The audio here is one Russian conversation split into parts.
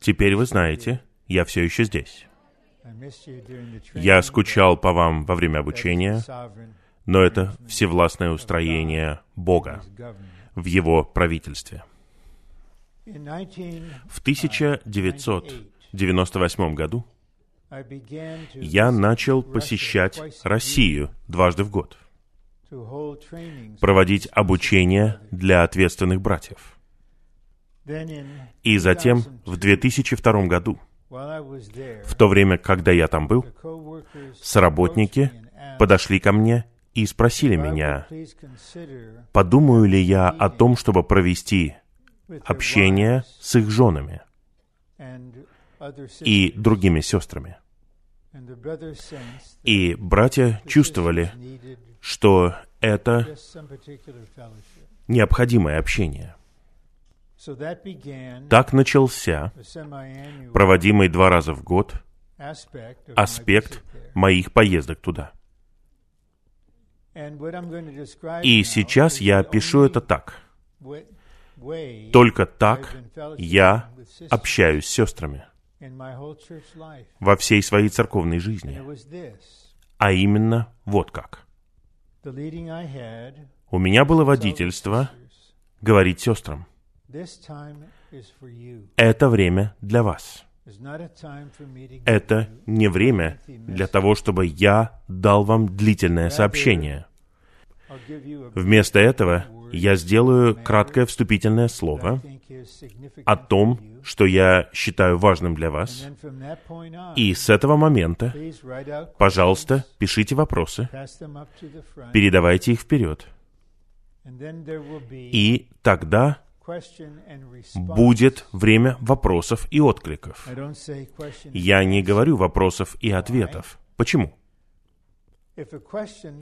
Теперь вы знаете, я все еще здесь. Я скучал по вам во время обучения, но это всевластное устроение Бога в Его правительстве. В 1998 году я начал посещать Россию дважды в год, проводить обучение для ответственных братьев. И затем, в 2002 году, в то время, когда я там был, соработники подошли ко мне и спросили меня, подумаю ли я о том, чтобы провести общение с их женами и другими сестрами. И братья чувствовали, что это необходимое общение. Так начался проводимый два раза в год аспект моих поездок туда. И сейчас я пишу это так. Только так я общаюсь с сестрами во всей своей церковной жизни. А именно вот как. У меня было водительство говорить сестрам. Это время для вас. Это не время для того, чтобы я дал вам длительное сообщение. Вместо этого я сделаю краткое вступительное слово о том, что я считаю важным для вас. И с этого момента, пожалуйста, пишите вопросы, передавайте их вперед. И тогда будет время вопросов и откликов. Я не говорю вопросов и ответов. Почему?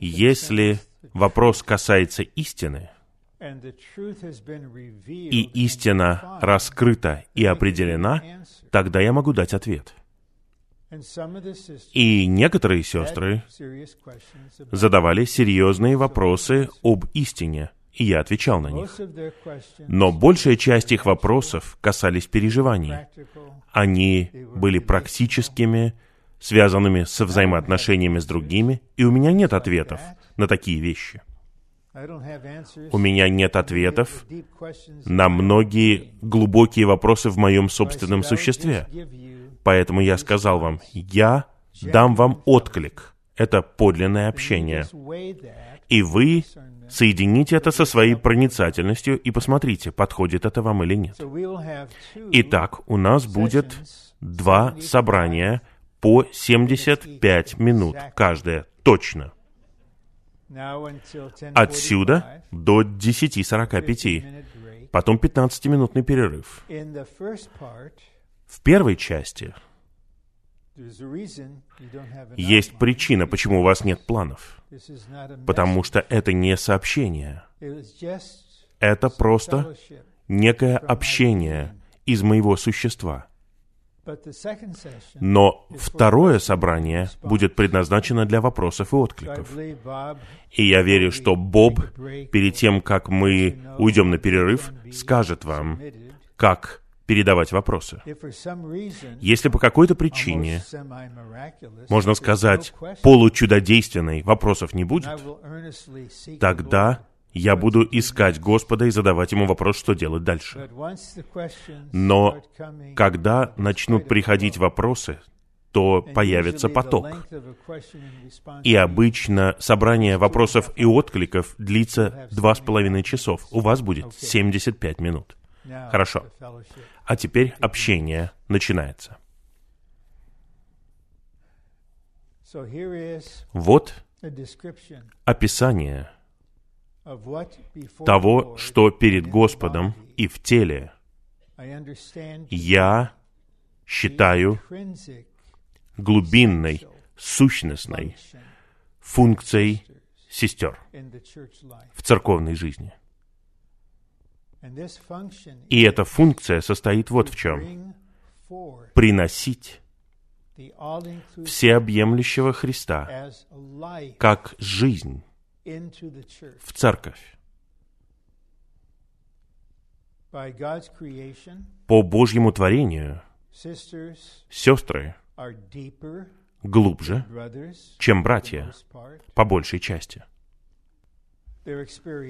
Если вопрос касается истины, и истина раскрыта и определена, тогда я могу дать ответ. И некоторые сестры задавали серьезные вопросы об истине, и я отвечал на них. Но большая часть их вопросов касались переживаний. Они были практическими, связанными со взаимоотношениями с другими, и у меня нет ответов на такие вещи. У меня нет ответов на многие глубокие вопросы в моем собственном существе. Поэтому я сказал вам, я дам вам отклик. Это подлинное общение. И вы соедините это со своей проницательностью и посмотрите, подходит это вам или нет. Итак, у нас будет два собрания по 75 минут каждое, точно. Отсюда до 10.45. Потом 15-минутный перерыв. В первой части есть причина, почему у вас нет планов. Потому что это не сообщение. Это просто некое общение из моего существа. Но второе собрание будет предназначено для вопросов и откликов. И я верю, что Боб, перед тем, как мы уйдем на перерыв, скажет вам, как передавать вопросы. Если по какой-то причине, можно сказать, получудодейственной, вопросов не будет, тогда я буду искать Господа и задавать Ему вопрос, что делать дальше. Но когда начнут приходить вопросы, то появится поток. И обычно собрание вопросов и откликов длится два с половиной часов. У вас будет 75 минут. Хорошо. А теперь общение начинается. Вот описание того, что перед Господом и в теле я считаю глубинной, сущностной функцией сестер в церковной жизни. И эта функция состоит вот в чем. Приносить всеобъемлющего Христа как жизнь в церковь. По Божьему творению сестры глубже, чем братья, по большей части.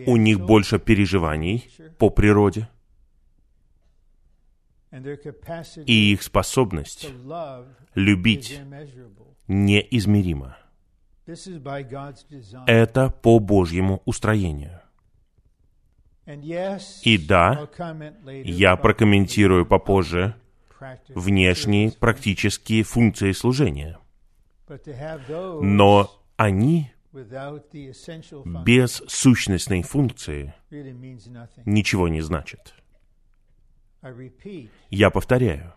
У них больше переживаний по природе, и их способность любить неизмерима. Это по Божьему устроению. И да, я прокомментирую попозже внешние практические функции служения. Но они без сущностной функции ничего не значат. Я повторяю,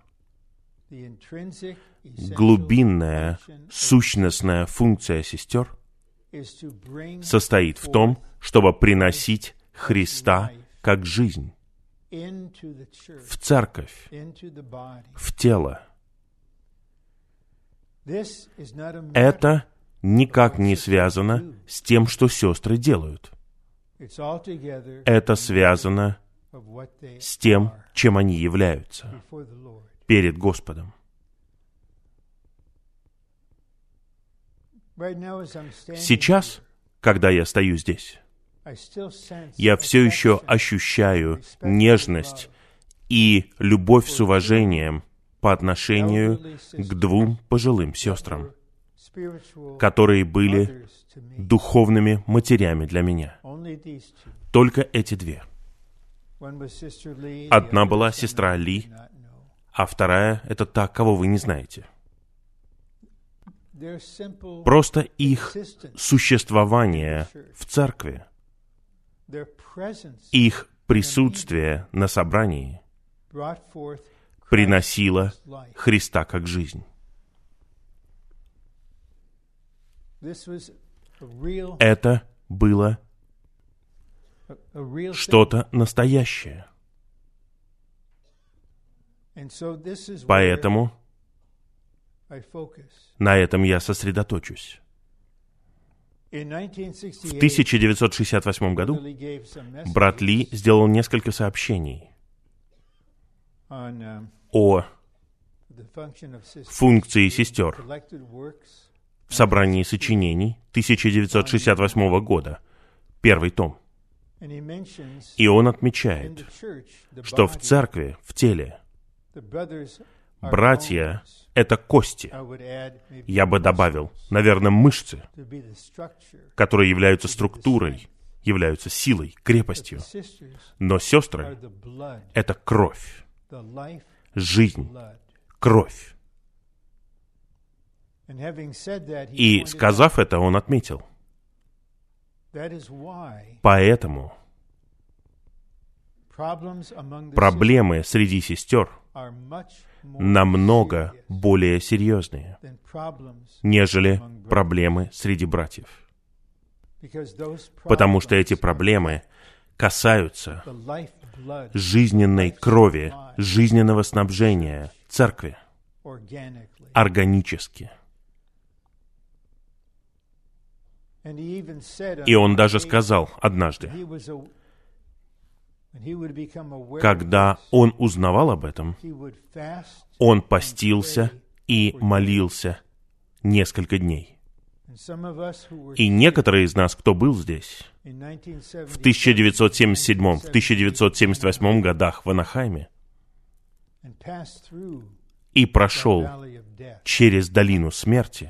глубинная сущностная функция сестер состоит в том, чтобы приносить Христа как жизнь в церковь, в тело. Это никак не связано с тем, что сестры делают. Это связано с тем, чем они являются перед Господом. Сейчас, когда я стою здесь, я все еще ощущаю нежность и любовь с уважением по отношению к двум пожилым сестрам, которые были духовными матерями для меня. Только эти две. Одна была сестра Ли, а вторая — это та, кого вы не знаете. Просто их существование в церкви, их присутствие на собрании приносило Христа как жизнь. Это было что-то настоящее. Поэтому на этом я сосредоточусь. В 1968 году брат Ли сделал несколько сообщений о функции сестер в собрании сочинений 1968 года, первый том. И он отмечает, что в церкви, в теле, братья — это кости. Я бы добавил, наверное, мышцы, которые являются структурой, являются силой, крепостью. Но сестры — это кровь, жизнь, кровь. И сказав это, он отметил, Поэтому проблемы среди сестер намного более серьезные, нежели проблемы среди братьев. Потому что эти проблемы касаются жизненной крови, жизненного снабжения церкви органически. И он даже сказал однажды, когда он узнавал об этом, он постился и молился несколько дней. И некоторые из нас, кто был здесь, в 1977, в 1978 годах в Анахайме, и прошел через долину смерти,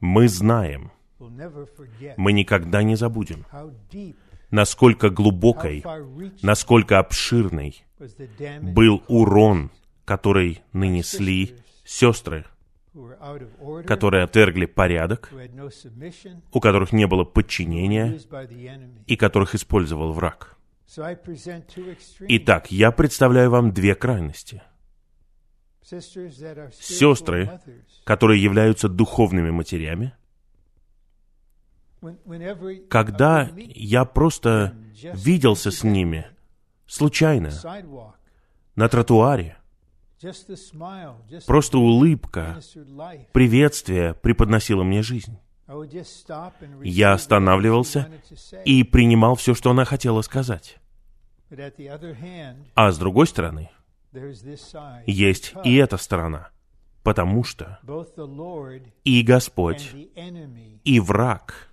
мы знаем, мы никогда не забудем, насколько глубокой, насколько обширной был урон, который нанесли сестры, которые отвергли порядок, у которых не было подчинения и которых использовал враг. Итак, я представляю вам две крайности. Сестры, которые являются духовными матерями, когда я просто виделся с ними случайно на тротуаре, просто улыбка, приветствие преподносила мне жизнь. Я останавливался и принимал все, что она хотела сказать. А с другой стороны, есть и эта сторона, потому что и Господь, и враг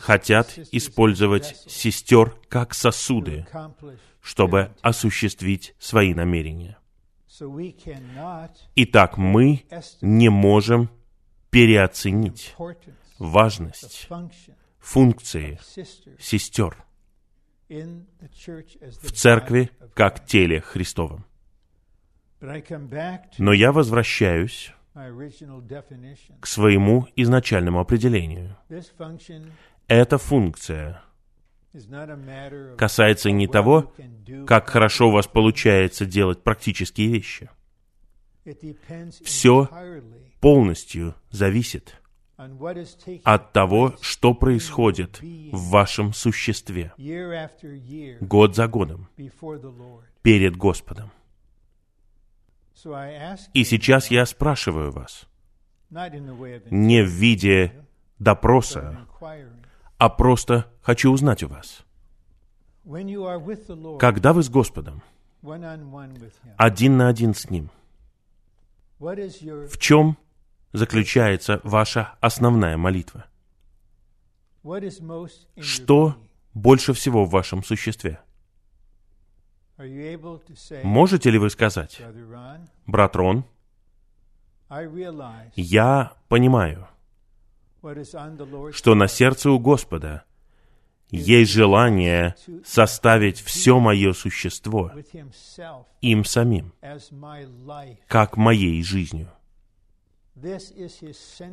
хотят использовать сестер как сосуды, чтобы осуществить свои намерения. Итак, мы не можем переоценить важность функции сестер в церкви как теле Христовом. Но я возвращаюсь к своему изначальному определению. Эта функция касается не того, как хорошо у вас получается делать практические вещи. Все полностью зависит от того, что происходит в вашем существе год за годом перед Господом. И сейчас я спрашиваю вас, не в виде допроса, а просто хочу узнать у вас. Когда вы с Господом, один на один с Ним, в чем заключается ваша основная молитва? Что больше всего в вашем существе? Можете ли вы сказать, брат Рон, я понимаю, что на сердце у Господа есть желание составить все мое существо им самим, как моей жизнью.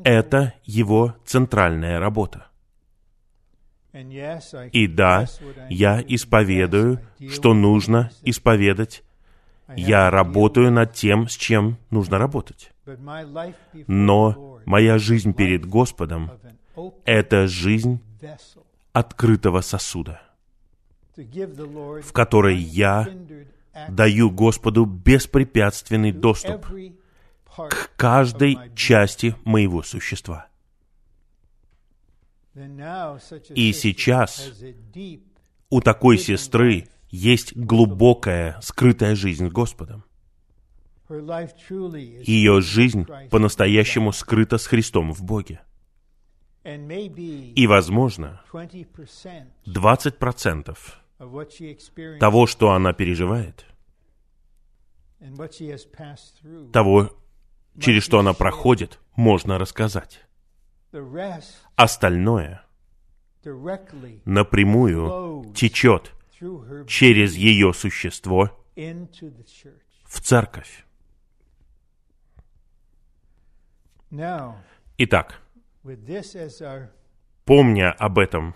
Это его центральная работа. И да, я исповедую, что нужно исповедать. Я работаю над тем, с чем нужно работать. Но моя жизнь перед Господом — это жизнь открытого сосуда, в которой я даю Господу беспрепятственный доступ к каждой части моего существа. И сейчас у такой сестры есть глубокая, скрытая жизнь с Господом. Ее жизнь по-настоящему скрыта с Христом в Боге. И, возможно, 20% того, что она переживает, того, через что она проходит, можно рассказать. Остальное напрямую течет через ее существо в церковь. Итак, помня об этом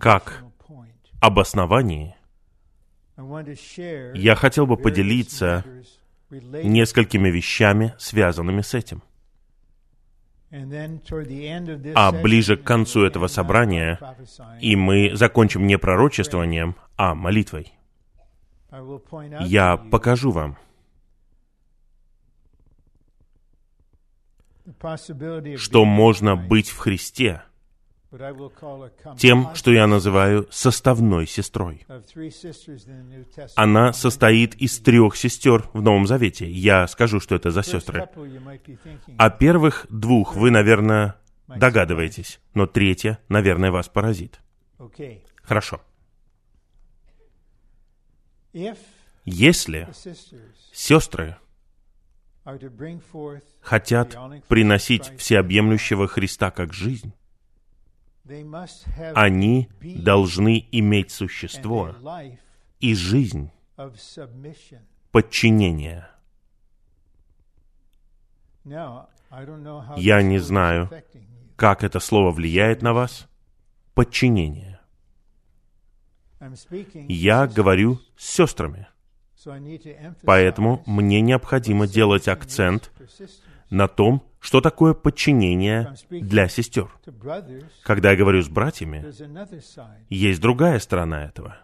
как об основании, я хотел бы поделиться несколькими вещами, связанными с этим. А ближе к концу этого собрания, и мы закончим не пророчествованием, а молитвой, я покажу вам, что можно быть в Христе – тем, что я называю составной сестрой. Она состоит из трех сестер в Новом Завете. Я скажу, что это за сестры. О первых двух вы, наверное, догадываетесь, но третья, наверное, вас поразит. Хорошо. Если сестры хотят приносить всеобъемлющего Христа как жизнь, они должны иметь существо и жизнь подчинения. Я не знаю, как это слово влияет на вас. Подчинение. Я говорю с сестрами. Поэтому мне необходимо делать акцент на том, что такое подчинение для сестер. Когда я говорю с братьями, есть другая сторона этого.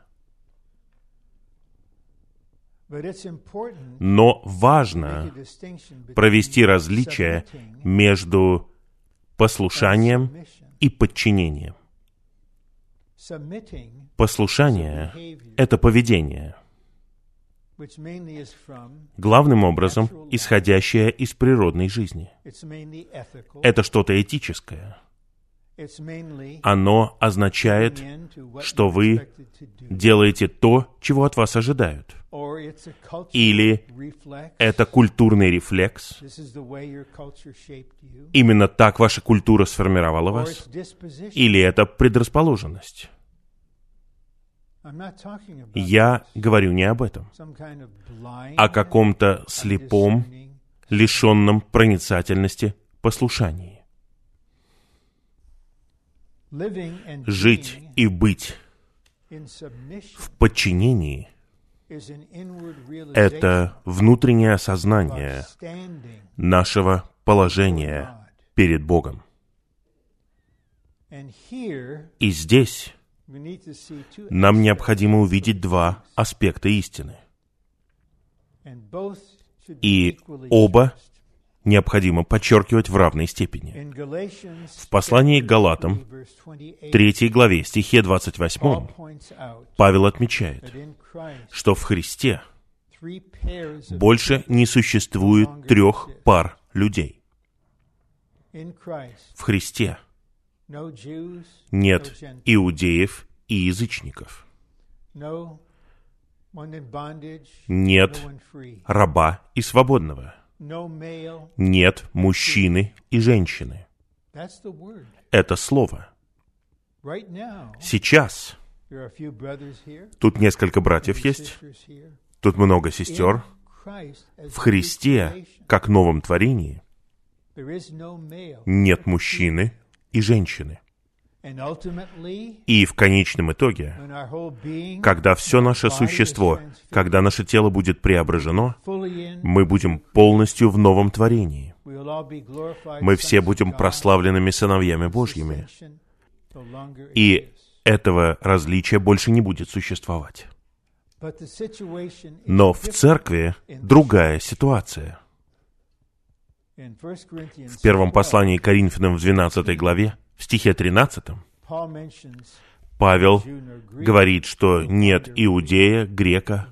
Но важно провести различие между послушанием и подчинением. Послушание — это поведение, главным образом исходящее из природной жизни. Это что-то этическое. Оно означает, что вы делаете то, чего от вас ожидают. Или это культурный рефлекс. Именно так ваша культура сформировала вас. Или это предрасположенность. Я говорю не об этом, о каком-то слепом, лишенном проницательности послушании. Жить и быть в подчинении — это внутреннее осознание нашего положения перед Богом. И здесь нам необходимо увидеть два аспекта истины. И оба необходимо подчеркивать в равной степени. В послании к Галатам, 3 главе, стихе 28, Павел отмечает, что в Христе больше не существует трех пар людей. В Христе нет иудеев и язычников. Нет раба и свободного. Нет мужчины и женщины. Это слово. Сейчас тут несколько братьев есть, тут много сестер. В Христе, как новом творении, нет мужчины и женщины. И в конечном итоге, когда все наше существо, когда наше тело будет преображено, мы будем полностью в новом творении. Мы все будем прославленными сыновьями Божьими. И этого различия больше не будет существовать. Но в церкви другая ситуация. В первом послании Коринфянам в 12 главе в стихе 13 Павел говорит, что нет иудея, грека,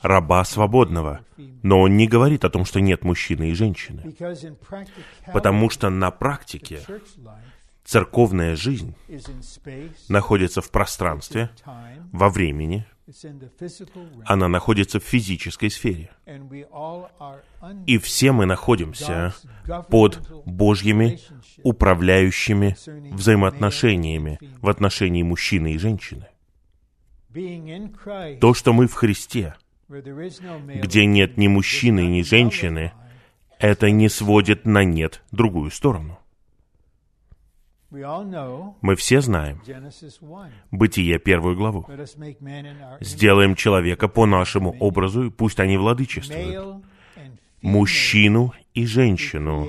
раба свободного. Но он не говорит о том, что нет мужчины и женщины. Потому что на практике церковная жизнь находится в пространстве, во времени, она находится в физической сфере. И все мы находимся под Божьими управляющими взаимоотношениями в отношении мужчины и женщины. То, что мы в Христе, где нет ни мужчины, ни женщины, это не сводит на нет другую сторону. Мы все знаем Бытие первую главу. Сделаем человека по нашему образу, и пусть они владычествуют. Мужчину и женщину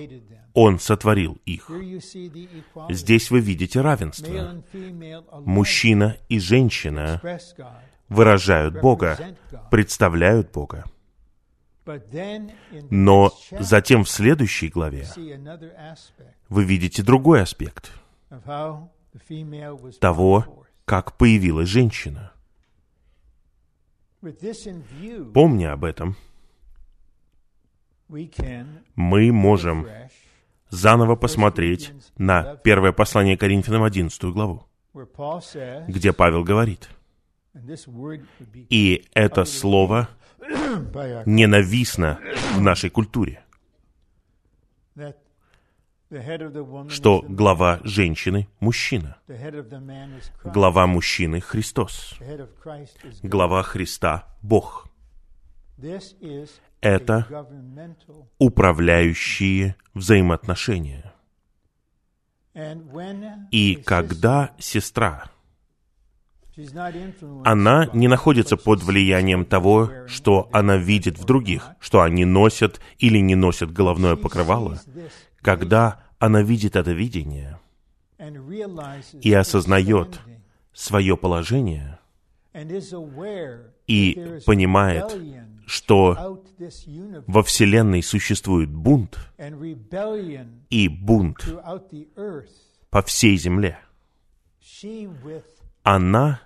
Он сотворил их. Здесь вы видите равенство. Мужчина и женщина выражают Бога, представляют Бога. Но затем в следующей главе вы видите другой аспект — того, как появилась женщина. Помня об этом, мы можем заново посмотреть на первое послание Коринфянам 11 главу, где Павел говорит, и это слово ненавистно в нашей культуре что глава женщины — мужчина. Глава мужчины — Христос. Глава Христа — Бог. Это управляющие взаимоотношения. И когда сестра, она не находится под влиянием того, что она видит в других, что они носят или не носят головное покрывало, когда она видит это видение и осознает свое положение и понимает, что во Вселенной существует бунт и бунт по всей земле. она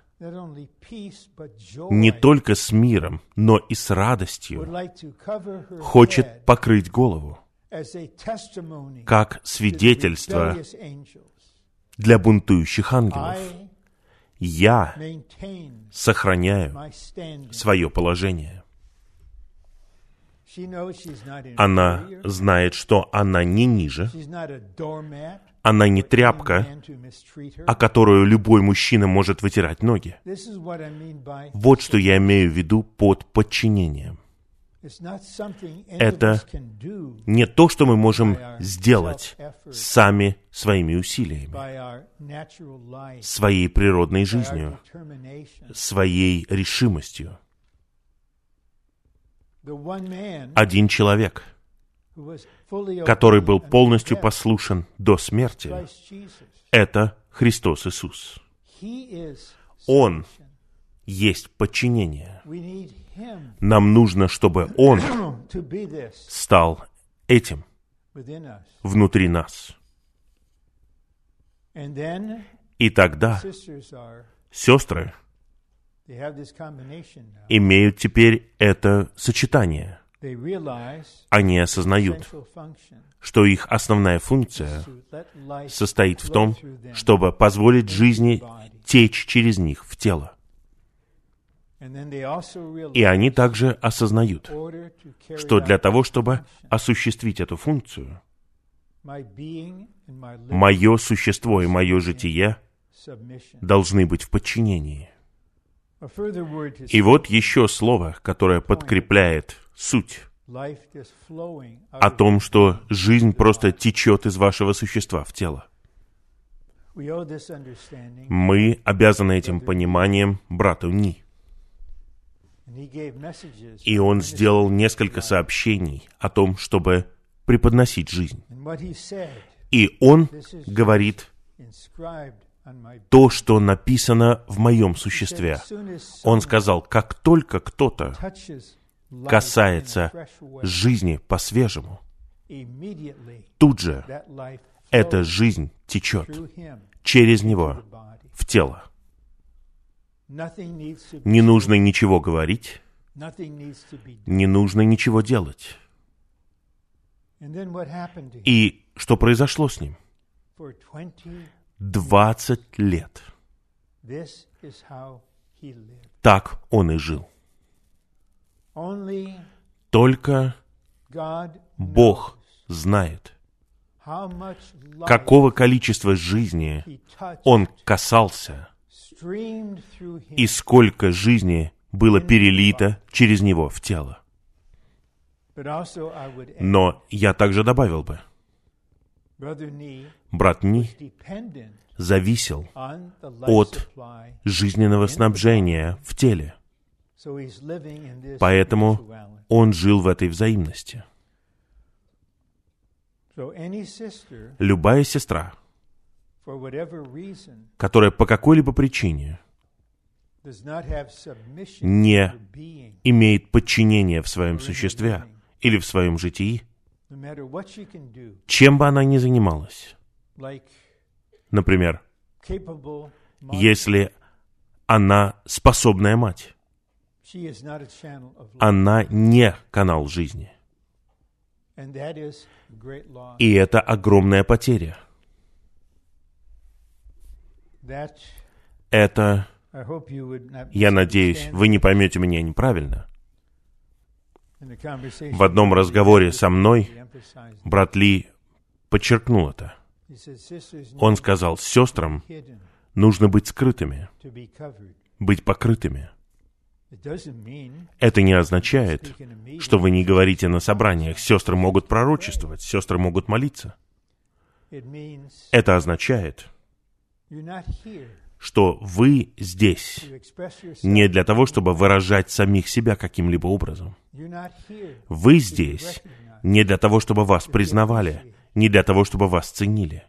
не только с миром, но и с радостью хочет покрыть голову, как свидетельство для бунтующих ангелов. Я сохраняю свое положение. Она знает, что она не ниже, она не тряпка, о которую любой мужчина может вытирать ноги. Вот что я имею в виду под подчинением. Это не то, что мы можем сделать сами своими усилиями, своей природной жизнью, своей решимостью. Один человек, который был полностью послушен до смерти, это Христос Иисус. Он есть подчинение. Нам нужно, чтобы Он стал этим внутри нас. И тогда сестры имеют теперь это сочетание. Они осознают, что их основная функция состоит в том, чтобы позволить жизни течь через них в тело. И они также осознают, что для того, чтобы осуществить эту функцию, мое существо и мое житие должны быть в подчинении. И вот еще слово, которое подкрепляет суть о том, что жизнь просто течет из вашего существа в тело. Мы обязаны этим пониманием брату Ни. И он сделал несколько сообщений о том, чтобы преподносить жизнь. И он говорит то, что написано в моем существе. Он сказал, как только кто-то касается жизни по-свежему, тут же эта жизнь течет через него в тело. Не нужно ничего говорить, не нужно ничего делать. И что произошло с ним? Двадцать лет. Так он и жил. Только Бог знает, какого количества жизни он касался и сколько жизни было перелито через него в тело. Но я также добавил бы, брат Ни зависел от жизненного снабжения в теле. Поэтому он жил в этой взаимности. Любая сестра, которая по какой-либо причине не имеет подчинения в своем существе или в своем житии, чем бы она ни занималась, например, если она способная мать, она не канал жизни. И это огромная потеря. Это, я надеюсь, вы не поймете меня неправильно. В одном разговоре со мной брат Ли подчеркнул это. Он сказал, сестрам нужно быть скрытыми, быть покрытыми. Это не означает, что вы не говорите на собраниях. Сестры могут пророчествовать, сестры могут молиться. Это означает, что вы здесь не для того, чтобы выражать самих себя каким-либо образом. Вы здесь не для того, чтобы вас признавали, не для того, чтобы вас ценили.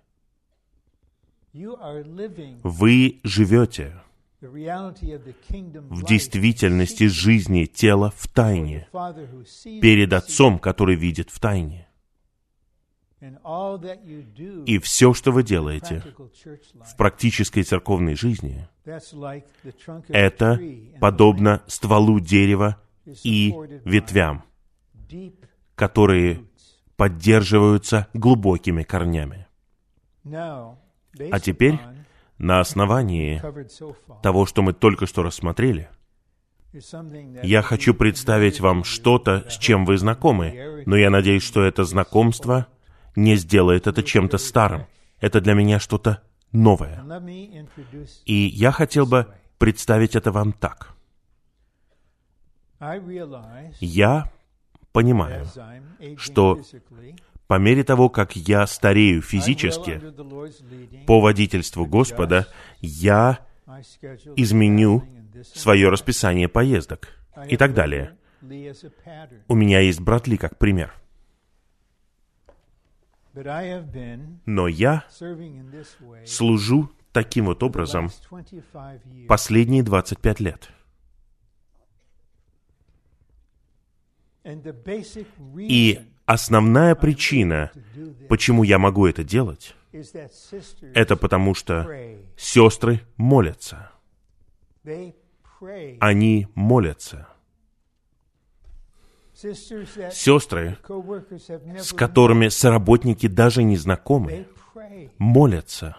Вы живете в действительности жизни тела в тайне, перед Отцом, который видит в тайне. И все, что вы делаете в практической церковной жизни, это подобно стволу дерева и ветвям, которые поддерживаются глубокими корнями. А теперь, на основании того, что мы только что рассмотрели, я хочу представить вам что-то, с чем вы знакомы, но я надеюсь, что это знакомство не сделает это чем-то старым. Это для меня что-то новое. И я хотел бы представить это вам так. Я понимаю, что по мере того, как я старею физически, по водительству Господа, я изменю свое расписание поездок и так далее. У меня есть брат Ли как пример. Но я служу таким вот образом последние 25 лет. И основная причина, почему я могу это делать, это потому что сестры молятся. Они молятся. Сестры, с которыми соработники даже не знакомы, молятся.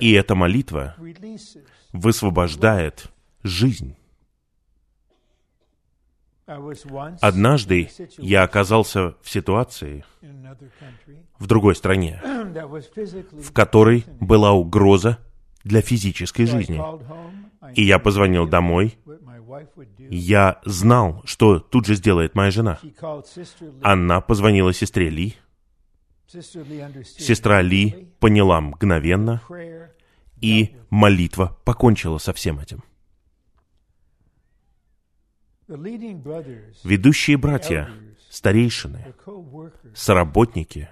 И эта молитва высвобождает жизнь. Однажды я оказался в ситуации в другой стране, в которой была угроза для физической жизни. И я позвонил домой. Я знал, что тут же сделает моя жена. Она позвонила сестре Ли. Сестра Ли поняла мгновенно, и молитва покончила со всем этим. Ведущие братья, старейшины, соработники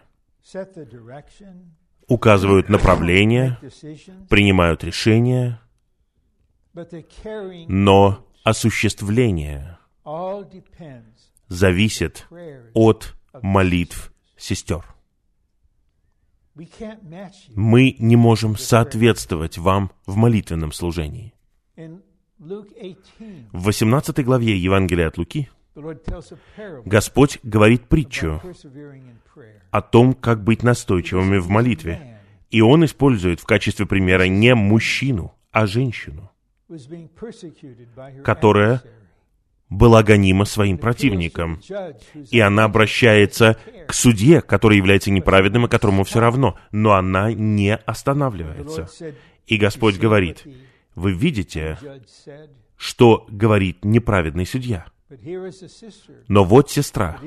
указывают направление, принимают решения, но осуществление зависит от молитв сестер. Мы не можем соответствовать вам в молитвенном служении. В 18 главе Евангелия от Луки Господь говорит притчу о том, как быть настойчивыми в молитве. И Он использует в качестве примера не мужчину, а женщину, которая была гонима своим противником. И она обращается к судье, который является неправедным и которому все равно, но она не останавливается. И Господь говорит, вы видите, что говорит неправедный судья. Но вот сестра,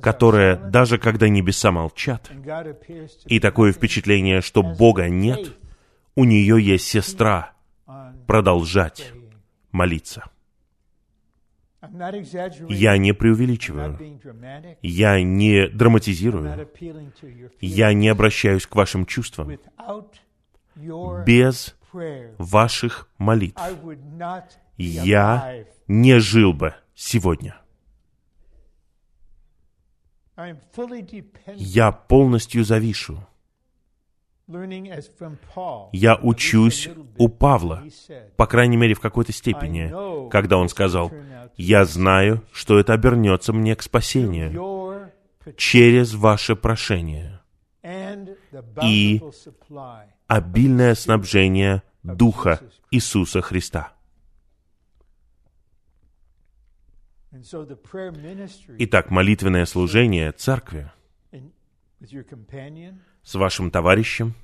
которая, даже когда небеса молчат, и такое впечатление, что Бога нет, у нее есть сестра продолжать молиться. Я не преувеличиваю. Я не драматизирую. Я не обращаюсь к вашим чувствам. Без ваших молитв я не жил бы сегодня. Я полностью завишу. Я учусь у Павла, по крайней мере, в какой-то степени, когда он сказал, «Я знаю, что это обернется мне к спасению через ваше прошение и обильное снабжение Духа Иисуса Христа». Итак, молитвенное служение церкви с вашим товарищем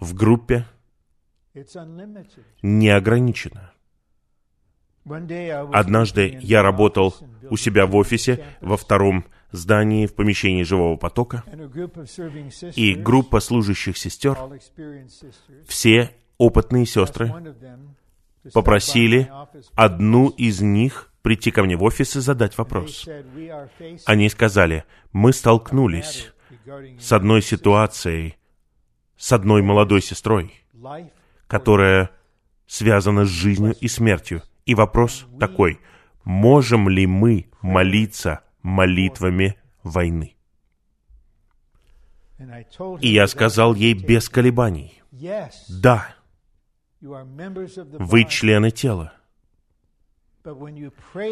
в группе не ограничено. Однажды я работал у себя в офисе во втором здании в помещении живого потока, и группа служащих сестер, все опытные сестры, попросили одну из них прийти ко мне в офис и задать вопрос. Они сказали, мы столкнулись с одной ситуацией, с одной молодой сестрой, которая связана с жизнью и смертью. И вопрос такой, можем ли мы молиться молитвами войны. И я сказал ей без колебаний, да, вы члены тела.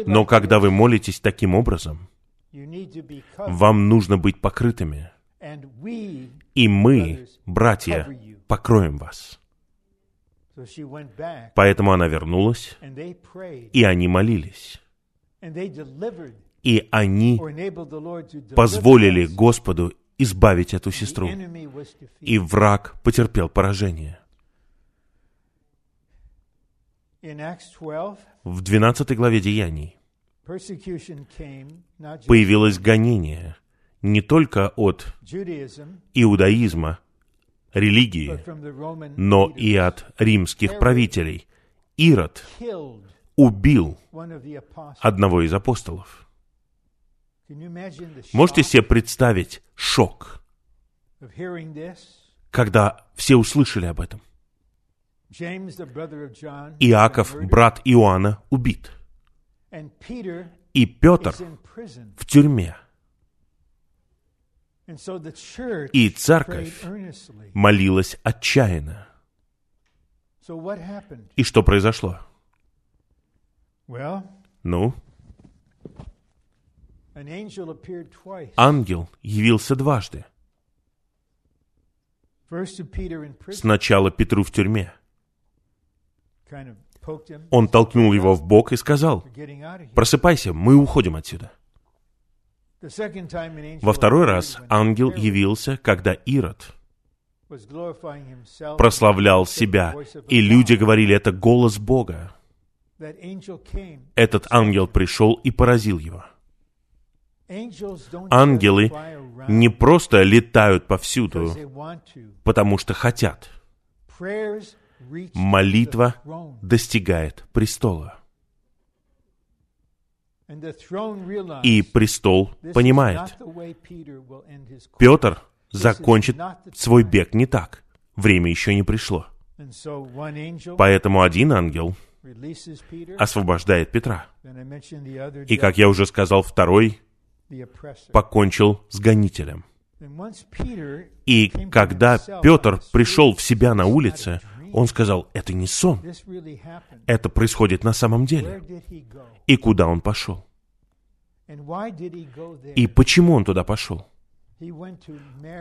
Но когда вы молитесь таким образом, вам нужно быть покрытыми. И мы, братья, покроем вас. Поэтому она вернулась, и они молились. И они позволили Господу избавить эту сестру. И враг потерпел поражение. В 12 главе Деяний появилось гонение не только от иудаизма, религии, но и от римских правителей. Ирод убил одного из апостолов. Можете себе представить шок, когда все услышали об этом? Иаков, брат Иоанна, убит. И Петр в тюрьме. И церковь молилась отчаянно. И что произошло? Ну, ангел явился дважды. Сначала Петру в тюрьме. Он толкнул его в бок и сказал, «Просыпайся, мы уходим отсюда». Во второй раз ангел явился, когда Ирод прославлял себя, и люди говорили, это голос Бога. Этот ангел пришел и поразил его. Ангелы не просто летают повсюду, потому что хотят. Молитва достигает престола. И престол понимает, Петр закончит свой бег не так. Время еще не пришло. Поэтому один ангел освобождает Петра. И, как я уже сказал, второй покончил с гонителем. И когда Петр пришел в себя на улице, он сказал, это не сон, это происходит на самом деле. И куда он пошел? И почему он туда пошел?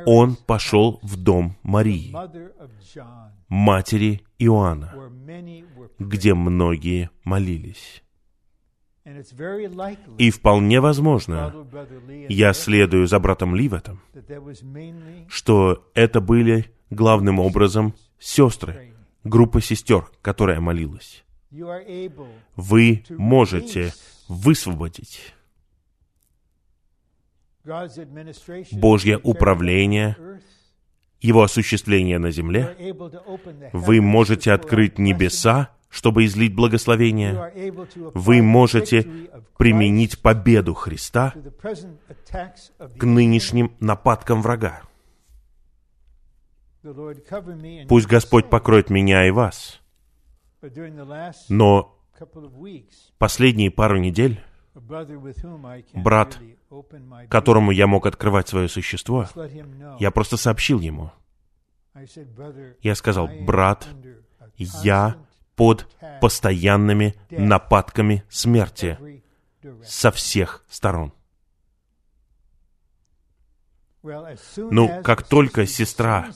Он пошел в дом Марии, матери Иоанна, где многие молились. И вполне возможно, я следую за братом Ли в этом, что это были главным образом сестры, группа сестер, которая молилась. Вы можете высвободить Божье управление, Его осуществление на земле. Вы можете открыть небеса, чтобы излить благословение. Вы можете применить победу Христа к нынешним нападкам врага. Пусть Господь покроет меня и вас. Но последние пару недель брат, которому я мог открывать свое существо, я просто сообщил ему. Я сказал, брат, я под постоянными нападками смерти со всех сторон. Ну, как только сестра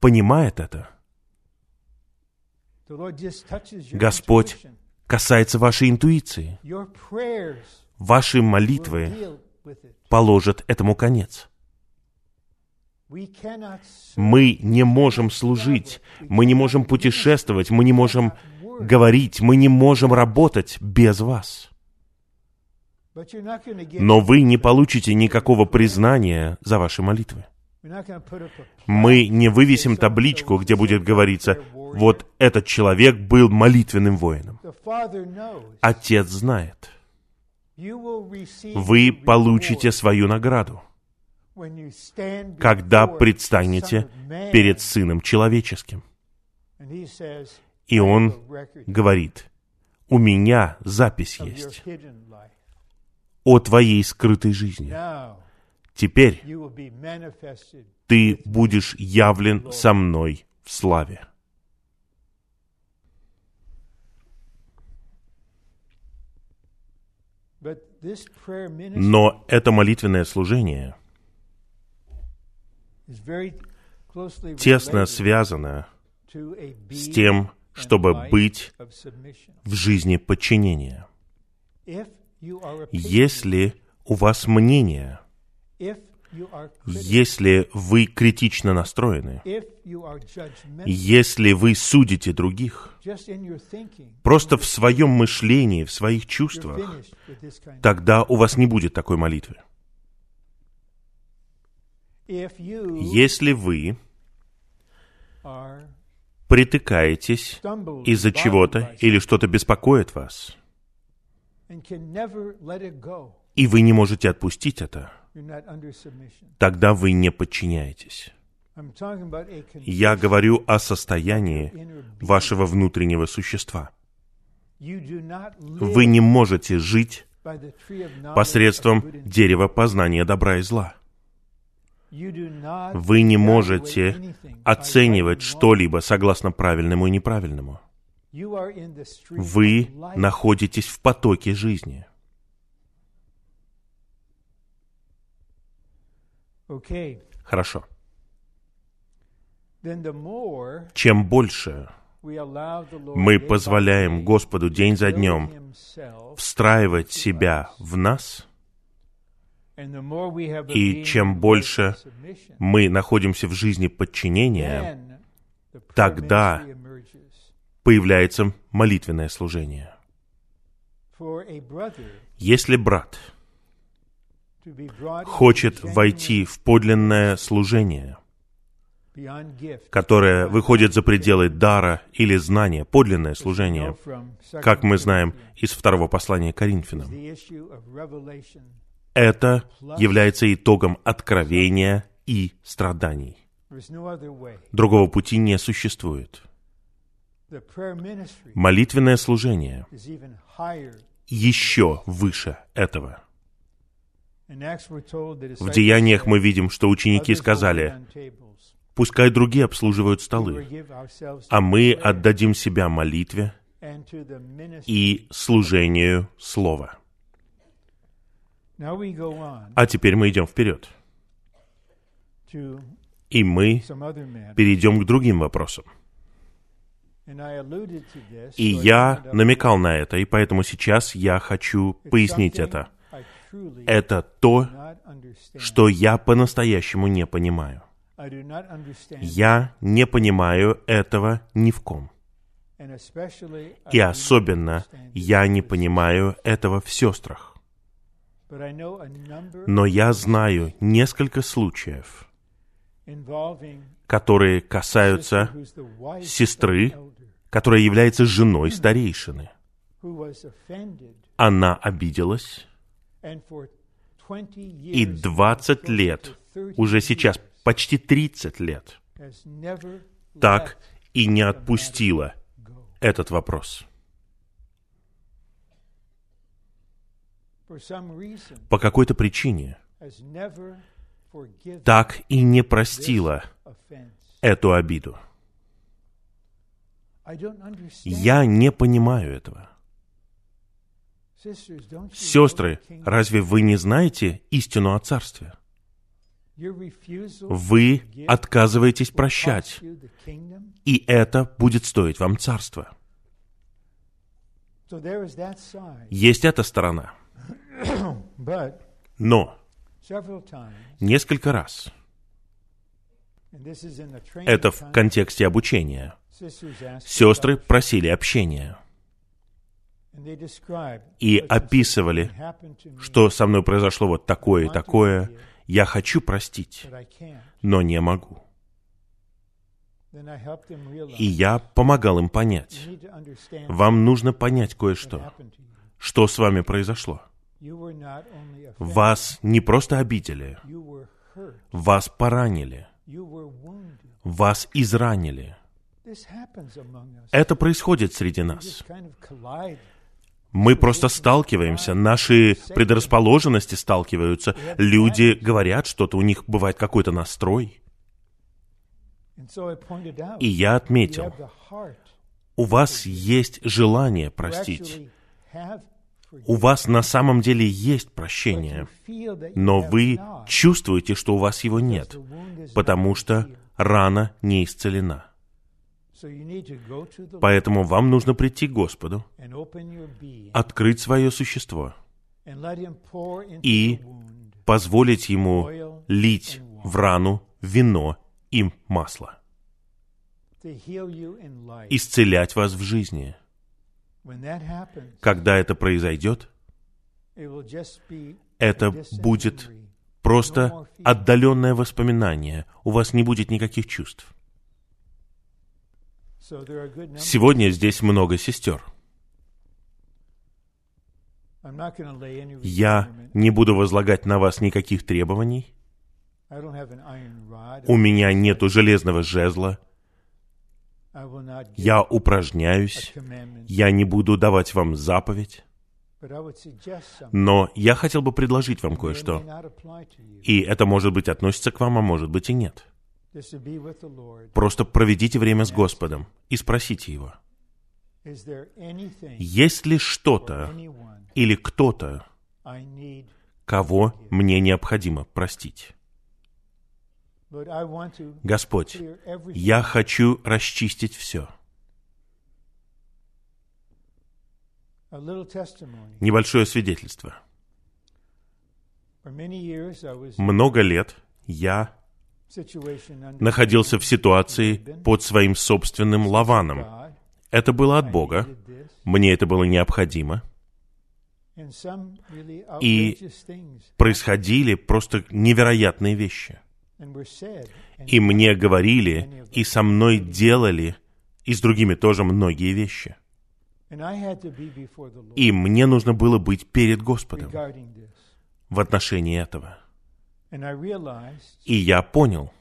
понимает это, Господь касается вашей интуиции. Ваши молитвы положат этому конец. Мы не можем служить, мы не можем путешествовать, мы не можем говорить, мы не можем работать без вас. Но вы не получите никакого признания за ваши молитвы. Мы не вывесим табличку, где будет говориться, вот этот человек был молитвенным воином. Отец знает. Вы получите свою награду, когда предстанете перед Сыном Человеческим. И он говорит, у меня запись есть о твоей скрытой жизни. Теперь ты будешь явлен со мной в славе. Но это молитвенное служение тесно связано с тем, чтобы быть в жизни подчинения. Если у вас мнение, если вы критично настроены, если вы судите других, просто в своем мышлении, в своих чувствах, тогда у вас не будет такой молитвы. Если вы притыкаетесь из-за чего-то или что-то беспокоит вас, и вы не можете отпустить это, тогда вы не подчиняетесь. Я говорю о состоянии вашего внутреннего существа. Вы не можете жить посредством дерева познания добра и зла. Вы не можете оценивать что-либо согласно правильному и неправильному. Вы находитесь в потоке жизни. Хорошо. Чем больше мы позволяем Господу день за днем встраивать себя в нас, и чем больше мы находимся в жизни подчинения, тогда появляется молитвенное служение. Если брат хочет войти в подлинное служение, которое выходит за пределы дара или знания, подлинное служение, как мы знаем из второго послания Коринфянам. Это является итогом откровения и страданий. Другого пути не существует. Молитвенное служение еще выше этого. В деяниях мы видим, что ученики сказали, пускай другие обслуживают столы, а мы отдадим себя молитве и служению Слова. А теперь мы идем вперед. И мы перейдем к другим вопросам. И я намекал на это, и поэтому сейчас я хочу пояснить это. Это то, что я по-настоящему не понимаю. Я не понимаю этого ни в ком. И особенно я не понимаю этого в сестрах. Но я знаю несколько случаев, которые касаются сестры, которая является женой старейшины. Она обиделась, и 20 лет, уже сейчас почти 30 лет, так и не отпустила этот вопрос. По какой-то причине так и не простила эту обиду. Я не понимаю этого. Сестры, разве вы не знаете истину о Царстве? Вы отказываетесь прощать, и это будет стоить вам Царство. Есть эта сторона. Но несколько раз, это в контексте обучения, сестры просили общения и описывали, что со мной произошло вот такое и такое, я хочу простить, но не могу. И я помогал им понять. Вам нужно понять кое-что. Что с вами произошло? Вас не просто обидели, вас поранили, вас изранили. Это происходит среди нас. Мы просто сталкиваемся, наши предрасположенности сталкиваются. Люди говорят что-то, у них бывает какой-то настрой. И я отметил, у вас есть желание простить. У вас на самом деле есть прощение, но вы чувствуете, что у вас его нет, потому что рана не исцелена. Поэтому вам нужно прийти к Господу, открыть свое существо и позволить Ему лить в рану вино и масло, исцелять вас в жизни. Когда это произойдет, это будет просто отдаленное воспоминание. У вас не будет никаких чувств. Сегодня здесь много сестер. Я не буду возлагать на вас никаких требований. У меня нету железного жезла. Я упражняюсь. Я не буду давать вам заповедь. Но я хотел бы предложить вам кое-что. И это, может быть, относится к вам, а может быть и нет. Просто проведите время с Господом и спросите Его, есть ли что-то или кто-то, кого мне необходимо простить? Господь, я хочу расчистить все. Небольшое свидетельство. Много лет я находился в ситуации под своим собственным лаваном. Это было от Бога. Мне это было необходимо. И происходили просто невероятные вещи. И мне говорили, и со мной делали, и с другими тоже многие вещи. И мне нужно было быть перед Господом в отношении этого. И я понял,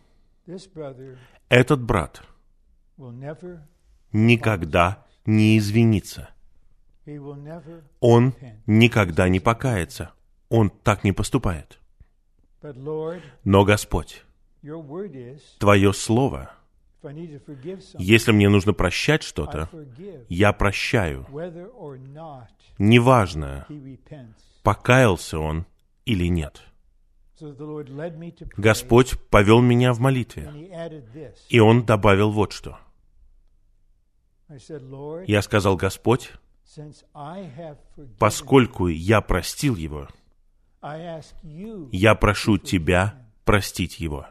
этот брат никогда не извинится. Он никогда не покается. Он так не поступает. Но, Господь, Твое Слово, если мне нужно прощать что-то, я прощаю. Неважно, покаялся он или нет. Господь повел меня в молитве, и Он добавил вот что. Я сказал, Господь, поскольку я простил его, я прошу Тебя простить его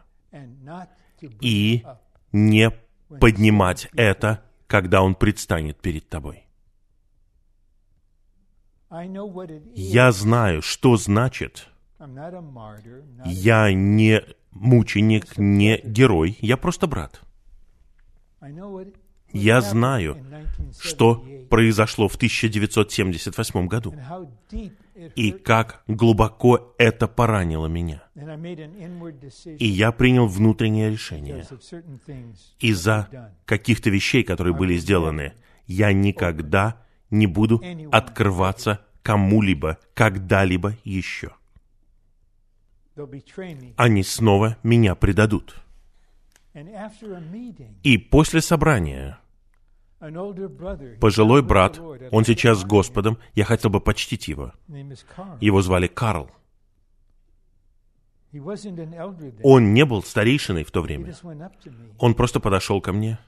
и не поднимать это, когда он предстанет перед тобой. Я знаю, что значит я не мученик, не герой, я просто брат. Я знаю, что произошло в 1978 году и как глубоко это поранило меня. И я принял внутреннее решение. Из-за каких-то вещей, которые были сделаны, я никогда не буду открываться кому-либо, когда-либо еще. Они снова меня предадут. И после собрания пожилой брат, он сейчас с Господом, я хотел бы почтить его. Его звали Карл. Он не был старейшиной в то время. Он просто подошел ко мне,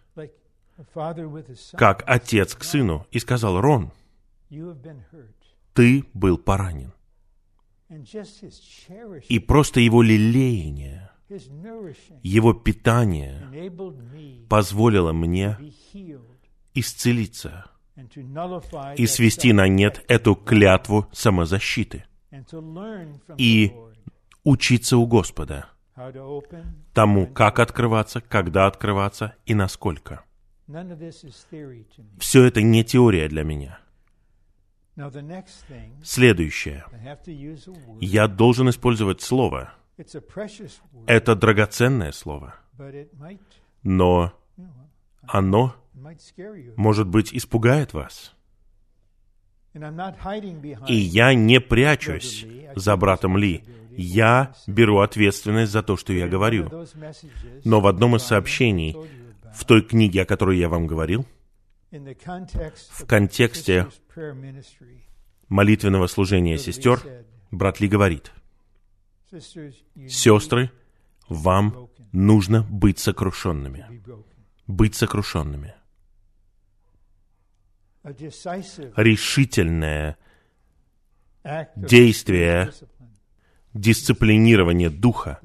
как отец к сыну, и сказал, «Рон, ты был поранен». И просто его лелеяние, его питание позволило мне исцелиться и свести на нет эту клятву самозащиты и учиться у Господа тому, как открываться, когда открываться и насколько. Все это не теория для меня. Следующее. Я должен использовать слово. Это драгоценное слово. Но оно, может быть, испугает вас. И я не прячусь за братом Ли. Я беру ответственность за то, что я говорю. Но в одном из сообщений, в той книге, о которой я вам говорил, в контексте молитвенного служения сестер, брат Ли говорит, «Сестры, вам нужно быть сокрушенными. Быть сокрушенными. Решительное действие дисциплинирование духа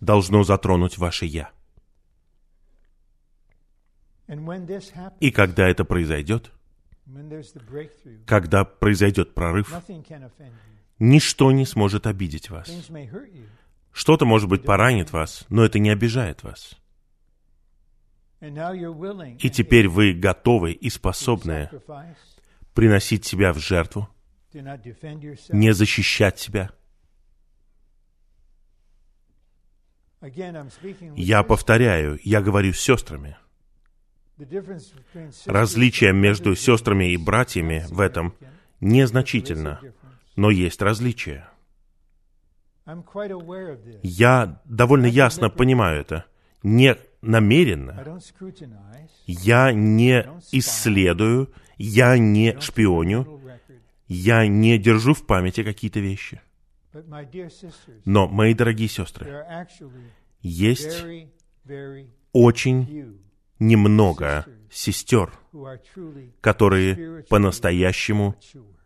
должно затронуть ваше «я». И когда это произойдет, когда произойдет прорыв, ничто не сможет обидеть вас. Что-то, может быть, поранит вас, но это не обижает вас. И теперь вы готовы и способны приносить себя в жертву, не защищать себя. Я повторяю, я говорю с сестрами. Различие между сестрами и братьями в этом незначительно, но есть различия. Я довольно ясно понимаю это. Не намеренно. Я не исследую, я не шпионю, я не держу в памяти какие-то вещи. Но, мои дорогие сестры, есть очень немного сестер, которые по-настоящему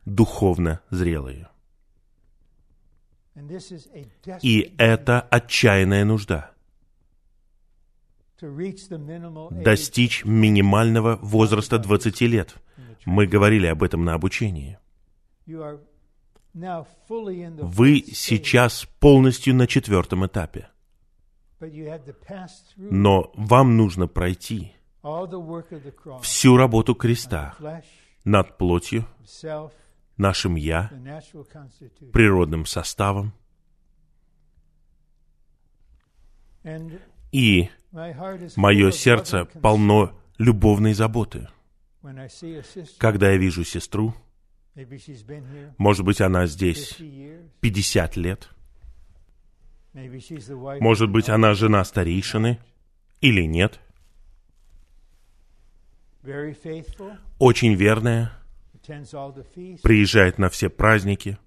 духовно зрелые. И это отчаянная нужда. Достичь минимального возраста 20 лет. Мы говорили об этом на обучении. Вы сейчас полностью на четвертом этапе. Но вам нужно пройти всю работу креста над плотью, нашим «я», природным составом. И мое сердце полно любовной заботы. Когда я вижу сестру, может быть, она здесь 50 лет, может быть, она жена старейшины? Или нет, очень верная, приезжает на все праздники,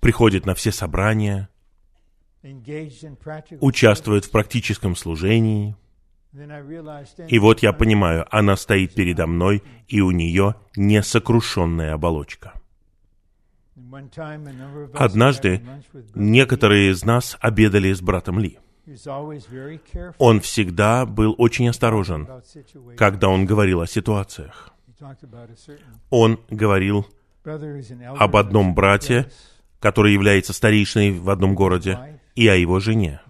приходит на все собрания, участвует в практическом служении. И вот я понимаю, она стоит передо мной, и у нее несокрушенная оболочка. Однажды некоторые из нас обедали с братом Ли. Он всегда был очень осторожен, когда он говорил о ситуациях. Он говорил об одном брате, который является старейшиной в одном городе, и о его жене.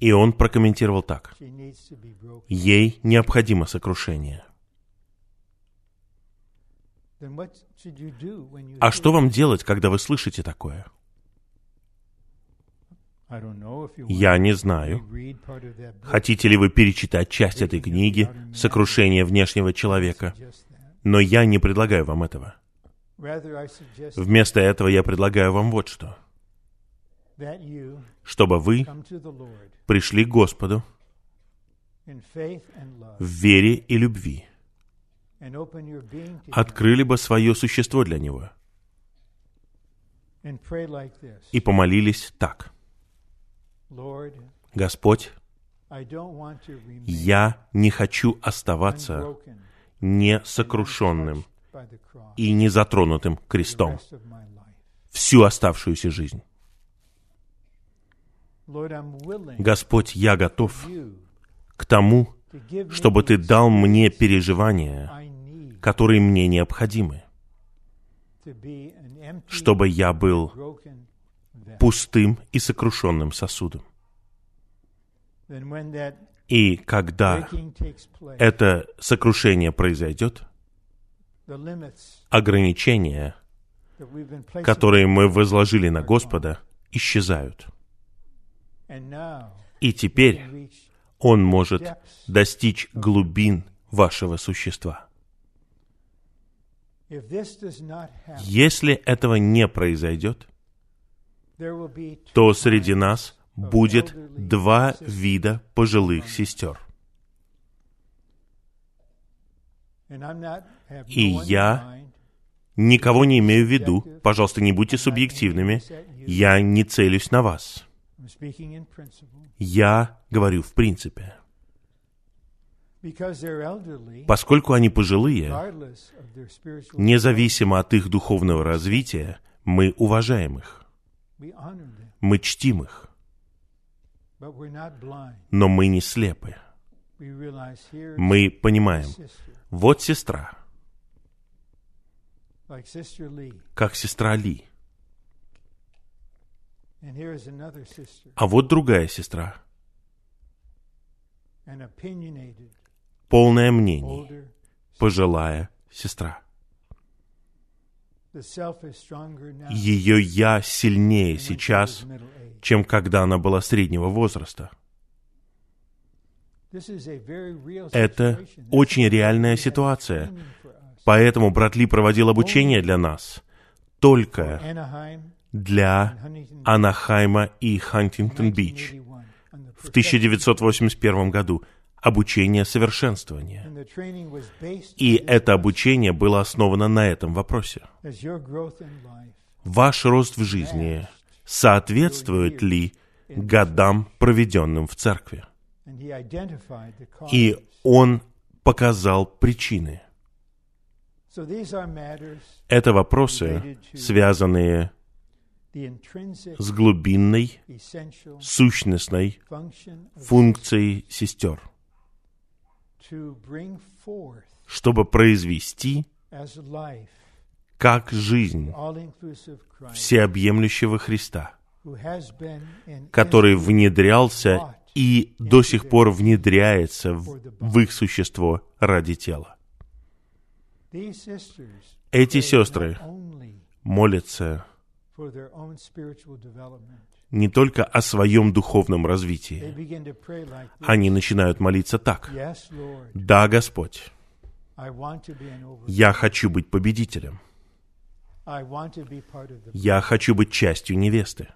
И он прокомментировал так. Ей необходимо сокрушение. А что вам делать, когда вы слышите такое? Я не знаю. Хотите ли вы перечитать часть этой книги «Сокрушение внешнего человека»? Но я не предлагаю вам этого. Вместо этого я предлагаю вам вот что. Чтобы вы пришли к Господу в вере и любви, открыли бы свое существо для Него. и помолились так. Господь, я не хочу оставаться несокрушенным и не затронутым крестом всю оставшуюся жизнь. Господь, я готов к тому, чтобы Ты дал мне переживания, которые мне необходимы, чтобы я был пустым и сокрушенным сосудом. И когда это сокрушение произойдет, ограничения, которые мы возложили на Господа, исчезают. И теперь Он может достичь глубин вашего существа. Если этого не произойдет, то среди нас будет два вида пожилых сестер. И я никого не имею в виду, пожалуйста, не будьте субъективными, я не целюсь на вас. Я говорю в принципе. Поскольку они пожилые, независимо от их духовного развития, мы уважаем их. Мы чтим их. Но мы не слепы. Мы понимаем, вот сестра, как сестра Ли. А вот другая сестра, полное мнение, пожилая сестра. Ее «я» сильнее сейчас, чем когда она была среднего возраста. Это очень реальная ситуация. Поэтому брат Ли проводил обучение для нас только для Анахайма и Хантингтон-Бич в 1981 году обучение совершенствования. И это обучение было основано на этом вопросе. Ваш рост в жизни соответствует ли годам, проведенным в церкви? И он показал причины. Это вопросы, связанные с глубинной, сущностной функцией сестер, чтобы произвести как жизнь всеобъемлющего Христа, который внедрялся и до сих пор внедряется в, их существо ради тела. Эти сестры молятся не только о своем духовном развитии. Они начинают молиться так. Да, Господь, я хочу быть победителем. Я хочу быть частью невесты.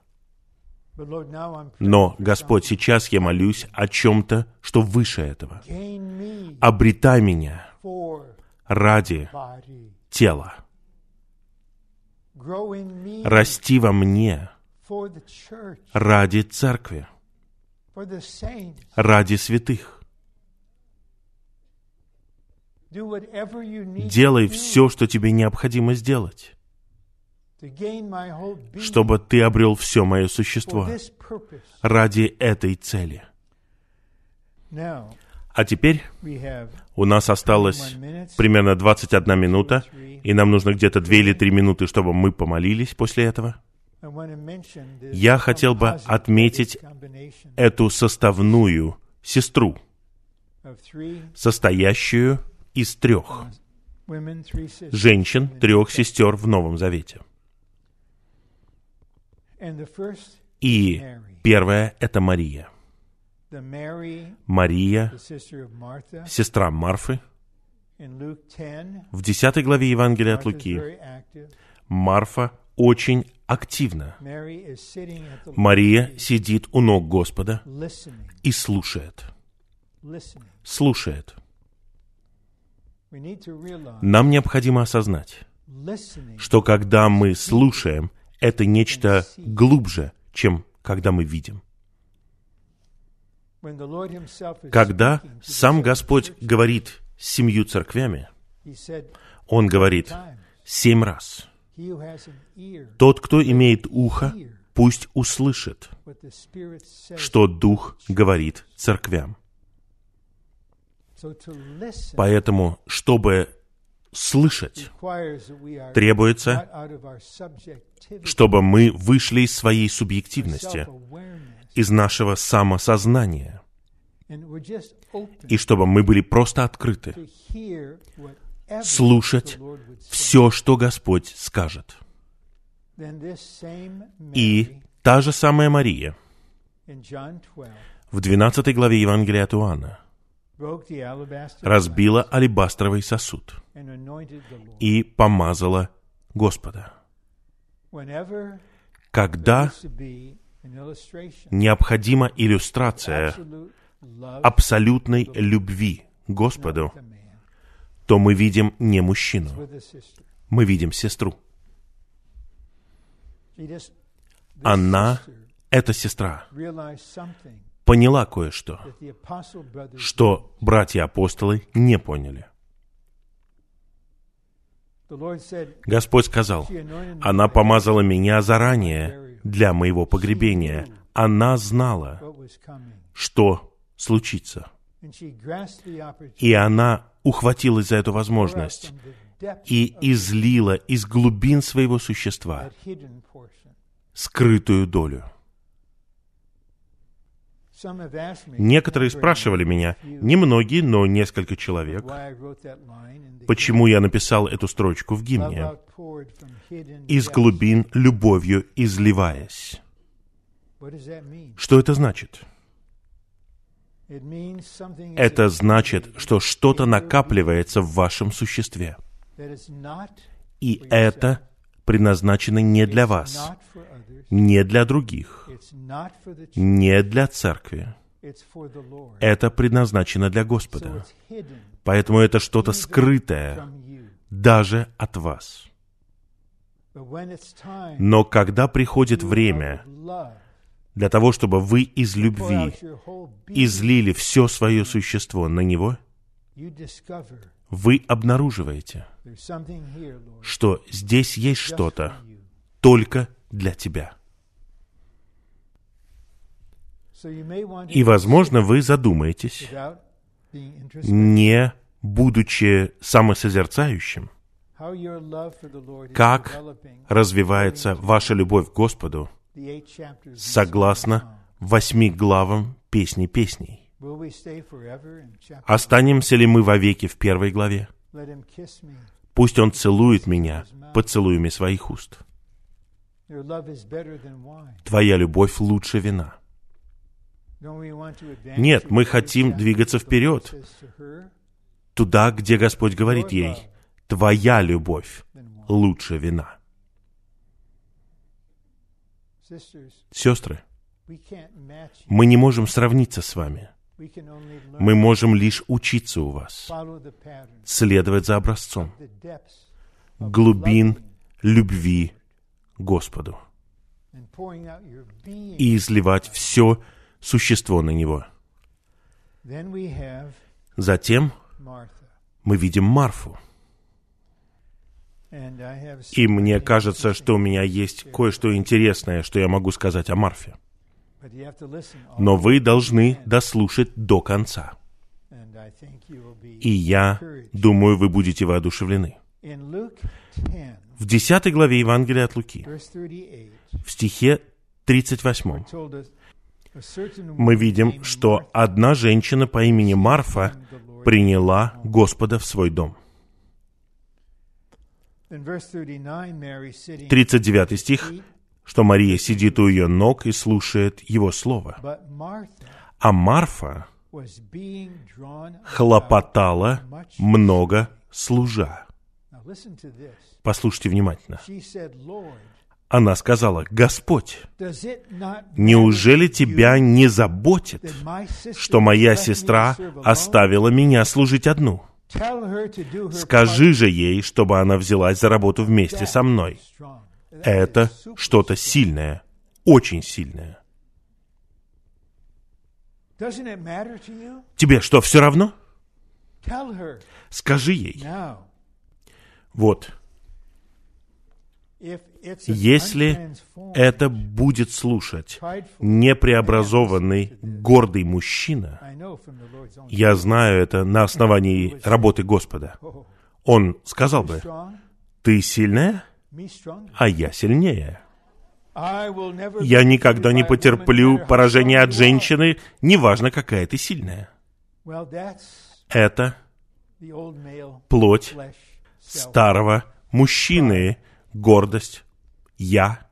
Но, Господь, сейчас я молюсь о чем-то, что выше этого. Обретай меня ради тела. Расти во мне ради церкви, ради святых. Делай все, что тебе необходимо сделать чтобы ты обрел все мое существо ради этой цели. А теперь у нас осталось примерно 21 минута, и нам нужно где-то 2 или 3 минуты, чтобы мы помолились после этого. Я хотел бы отметить эту составную сестру, состоящую из трех женщин, трех сестер в Новом Завете. И первая — это Мария. Мария, сестра Марфы. В десятой главе Евангелия от Луки Марфа очень активна. Мария сидит у ног Господа и слушает. Слушает. Нам необходимо осознать, что когда мы слушаем, это нечто глубже, чем когда мы видим. Когда сам Господь говорит с семью церквями, Он говорит семь раз. Тот, кто имеет ухо, пусть услышит, что Дух говорит церквям. Поэтому, чтобы слышать, требуется, чтобы мы вышли из своей субъективности, из нашего самосознания, и чтобы мы были просто открыты слушать все, что Господь скажет. И та же самая Мария в 12 главе Евангелия от Иоанна разбила алебастровый сосуд и помазала Господа. Когда необходима иллюстрация абсолютной любви Господу, то мы видим не мужчину, мы видим сестру. Она, эта сестра, поняла кое-что, что братья-апостолы не поняли. Господь сказал, «Она помазала меня заранее для моего погребения. Она знала, что случится. И она ухватилась за эту возможность и излила из глубин своего существа скрытую долю. Некоторые спрашивали меня, немногие, но несколько человек, почему я написал эту строчку в гимне. «Из глубин любовью изливаясь». Что это значит? Это значит, что что-то накапливается в вашем существе. И это предназначено не для вас, не для других, не для церкви. Это предназначено для Господа. Поэтому это что-то скрытое даже от вас. Но когда приходит время для того, чтобы вы из любви излили все свое существо на Него, вы обнаруживаете, что здесь есть что-то только для тебя. И, возможно, вы задумаетесь, не будучи самосозерцающим, как развивается ваша любовь к Господу согласно восьми главам песни песней. Останемся ли мы вовеки в первой главе? Пусть Он целует меня поцелуями своих уст. Твоя любовь лучше вина. Нет, мы хотим двигаться вперед, туда, где Господь говорит ей, «Твоя любовь лучше вина». Сестры, мы не можем сравниться с вами. Мы можем лишь учиться у вас, следовать за образцом глубин любви Господу и изливать все существо на Него. Затем мы видим Марфу. И мне кажется, что у меня есть кое-что интересное, что я могу сказать о Марфе. Но вы должны дослушать до конца. И я думаю, вы будете воодушевлены. В 10 главе Евангелия от Луки, в стихе 38, мы видим, что одна женщина по имени Марфа приняла Господа в свой дом. 39 стих, что Мария сидит у ее ног и слушает его слово. А Марфа хлопотала много служа. Послушайте внимательно. Она сказала, «Господь, неужели тебя не заботит, что моя сестра оставила меня служить одну? Скажи же ей, чтобы она взялась за работу вместе со мной. Это что-то сильное, очень сильное. Тебе что, все равно? Скажи ей. Вот, если это будет слушать непреобразованный, гордый мужчина, я знаю это на основании работы Господа, он сказал бы, ты сильная, а я сильнее. Я никогда не потерплю поражение от женщины, неважно, какая ты сильная. Это плоть старого мужчины, гордость, я.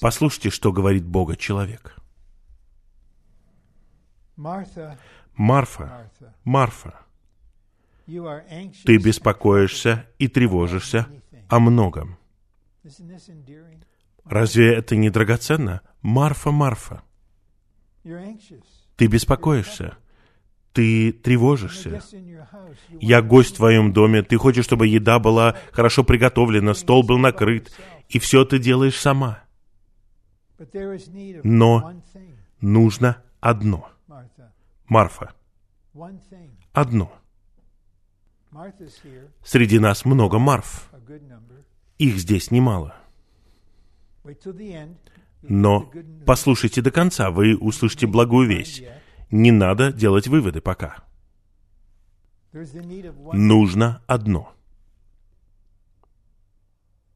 Послушайте, что говорит Бога человек. Марфа, Марфа, ты беспокоишься и тревожишься о многом. Разве это не драгоценно? Марфа, Марфа. Ты беспокоишься. Ты тревожишься. Я гость в твоем доме. Ты хочешь, чтобы еда была хорошо приготовлена, стол был накрыт, и все ты делаешь сама. Но нужно одно. Марфа. Одно. Среди нас много Марф. Их здесь немало. Но послушайте до конца, вы услышите благую весть. Не надо делать выводы пока. Нужно одно.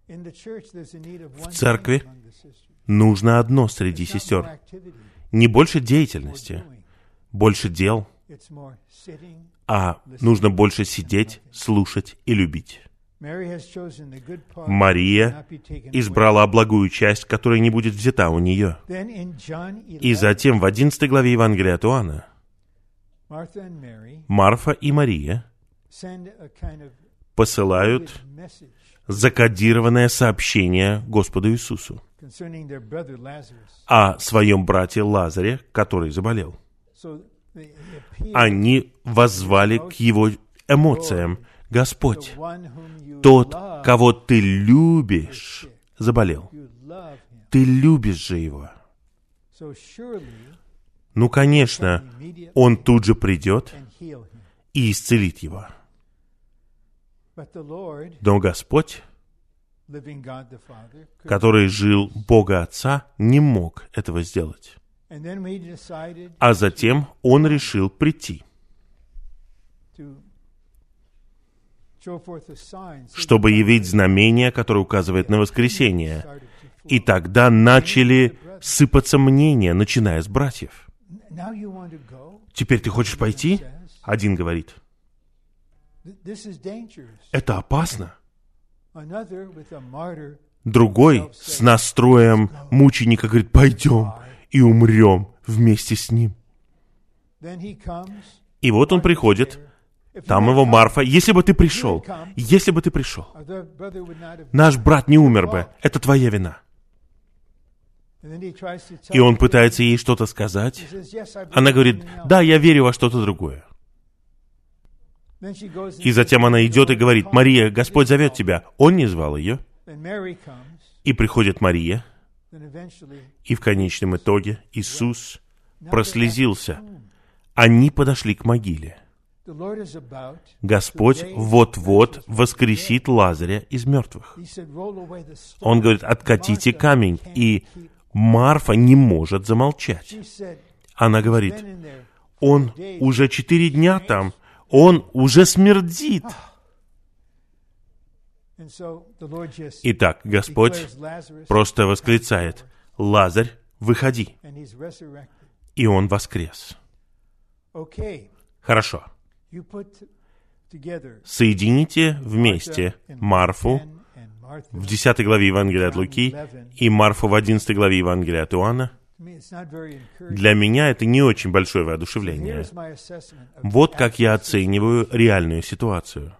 В церкви нужно одно среди сестер. Не больше деятельности, больше дел, а нужно больше сидеть, слушать и любить. Мария избрала благую часть, которая не будет взята у нее. И затем в 11 главе Евангелия от Иоанна Марфа и Мария посылают закодированное сообщение Господу Иисусу о своем брате Лазаре, который заболел. Они воззвали к его эмоциям. Господь, тот, кого ты любишь, заболел. Ты любишь же его. Ну, конечно, он тут же придет и исцелит его. Но Господь, который жил Бога Отца, не мог этого сделать. А затем он решил прийти, чтобы явить знамение, которое указывает на воскресение. И тогда начали сыпаться мнения, начиная с братьев. Теперь ты хочешь пойти? Один говорит. Это опасно. Другой с настроем мученика говорит, пойдем и умрем вместе с ним. И вот он приходит, там его Марфа. Если бы ты пришел, если бы ты пришел, наш брат не умер бы. Это твоя вина. И он пытается ей что-то сказать. Она говорит, да, я верю во что-то другое. И затем она идет и говорит, Мария, Господь зовет тебя. Он не звал ее. И приходит Мария. И в конечном итоге Иисус прослезился. Они подошли к могиле. Господь вот-вот воскресит Лазаря из мертвых. Он говорит, откатите камень, и Марфа не может замолчать. Она говорит, он уже четыре дня там, он уже смердит. Итак, Господь просто восклицает, Лазарь, выходи. И он воскрес. Хорошо. Соедините вместе Марфу в 10 главе Евангелия от Луки и Марфу в 11 главе Евангелия от Иоанна. Для меня это не очень большое воодушевление. Вот как я оцениваю реальную ситуацию.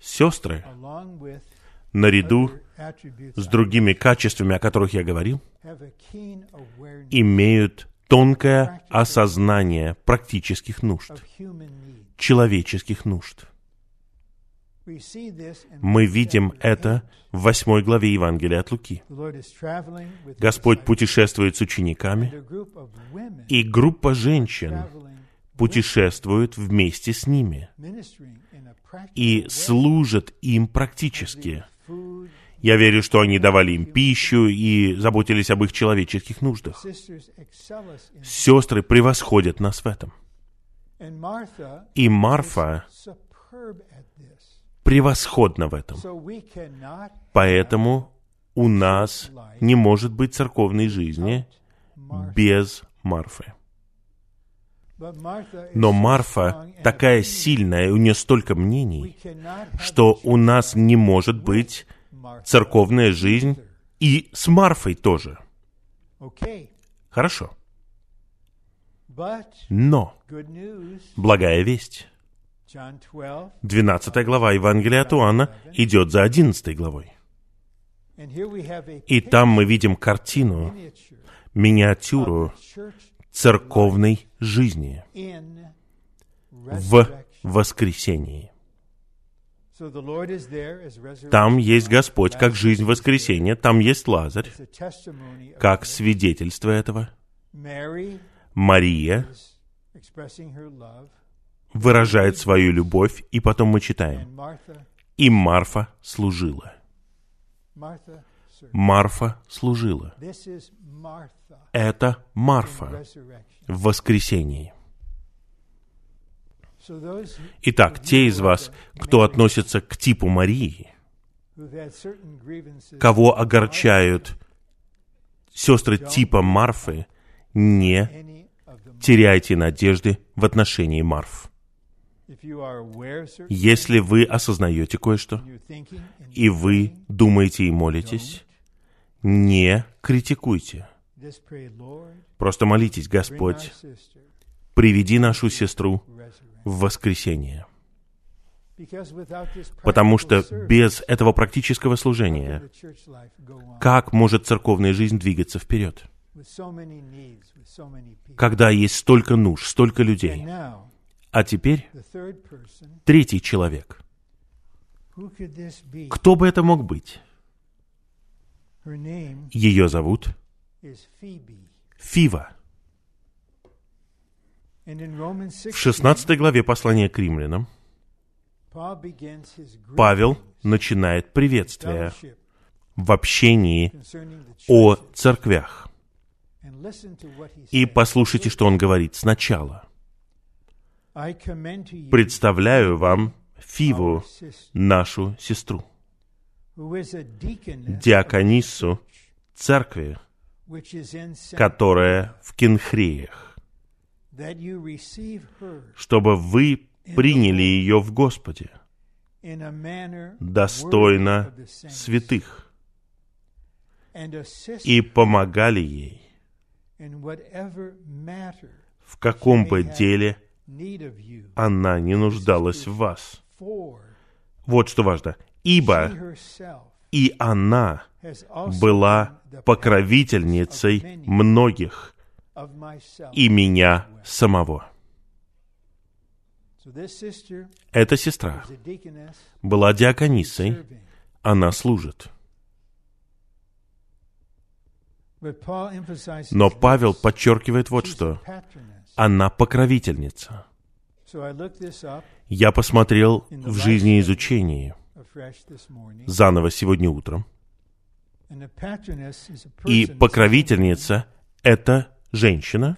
Сестры, наряду с другими качествами, о которых я говорил, имеют тонкое осознание практических нужд, человеческих нужд. Мы видим это в восьмой главе Евангелия от Луки. Господь путешествует с учениками, и группа женщин путешествует вместе с ними и служат им практически. Я верю, что они давали им пищу и заботились об их человеческих нуждах. Сестры превосходят нас в этом. И Марфа превосходна в этом. Поэтому у нас не может быть церковной жизни без Марфы. Но Марфа такая сильная, у нее столько мнений, что у нас не может быть церковная жизнь и с Марфой тоже. Хорошо. Но благая весть. 12 глава Евангелия от Иоанна идет за 11 главой. И там мы видим картину, миниатюру церковной жизни в воскресении. Там есть Господь как жизнь воскресения, там есть Лазарь как свидетельство этого. Мария выражает свою любовь, и потом мы читаем. И Марфа служила. Марфа служила. Это Марфа в воскресении. Итак, те из вас, кто относится к типу Марии, кого огорчают сестры типа Марфы, не теряйте надежды в отношении Марф. Если вы осознаете кое-что, и вы думаете и молитесь, не критикуйте. Просто молитесь, Господь, приведи нашу сестру в воскресенье. Потому что без этого практического служения, как может церковная жизнь двигаться вперед? Когда есть столько нужд, столько людей. А теперь третий человек. Кто бы это мог быть? Ее зовут Фива. В 16 главе послания к римлянам Павел начинает приветствие в общении о церквях. И послушайте, что он говорит сначала. Представляю вам Фиву, нашу сестру, диакониссу церкви, которая в Кенхреях, чтобы вы приняли ее в Господе достойно святых и помогали ей в каком бы деле она не нуждалась в вас. Вот что важно. Ибо и она была покровительницей многих и меня самого. Эта сестра была диаконисой, она служит. Но Павел подчеркивает вот что. Она покровительница. Я посмотрел в жизни изучении заново сегодня утром. И покровительница — это женщина,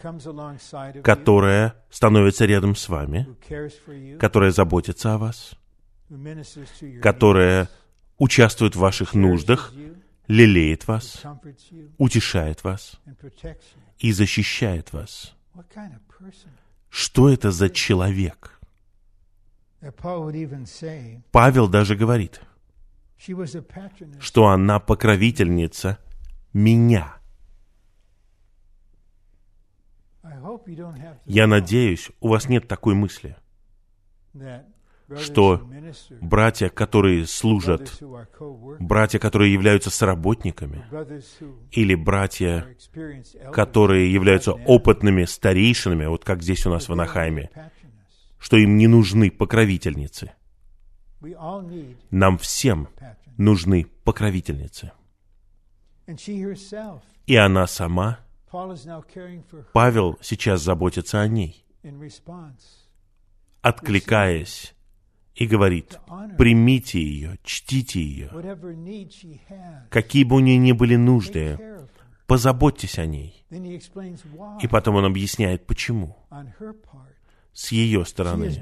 которая становится рядом с вами, которая заботится о вас, которая участвует в ваших нуждах, лелеет вас, утешает вас и защищает вас. Что это за человек? Павел даже говорит, что она покровительница меня. Я надеюсь, у вас нет такой мысли, что братья, которые служат, братья, которые являются соработниками, или братья, которые являются опытными старейшинами, вот как здесь у нас в Анахайме, что им не нужны покровительницы. Нам всем нужны покровительницы. И она сама, Павел сейчас заботится о ней, откликаясь и говорит, примите ее, чтите ее. Какие бы у нее ни были нужды, позаботьтесь о ней. И потом он объясняет, почему. С ее стороны.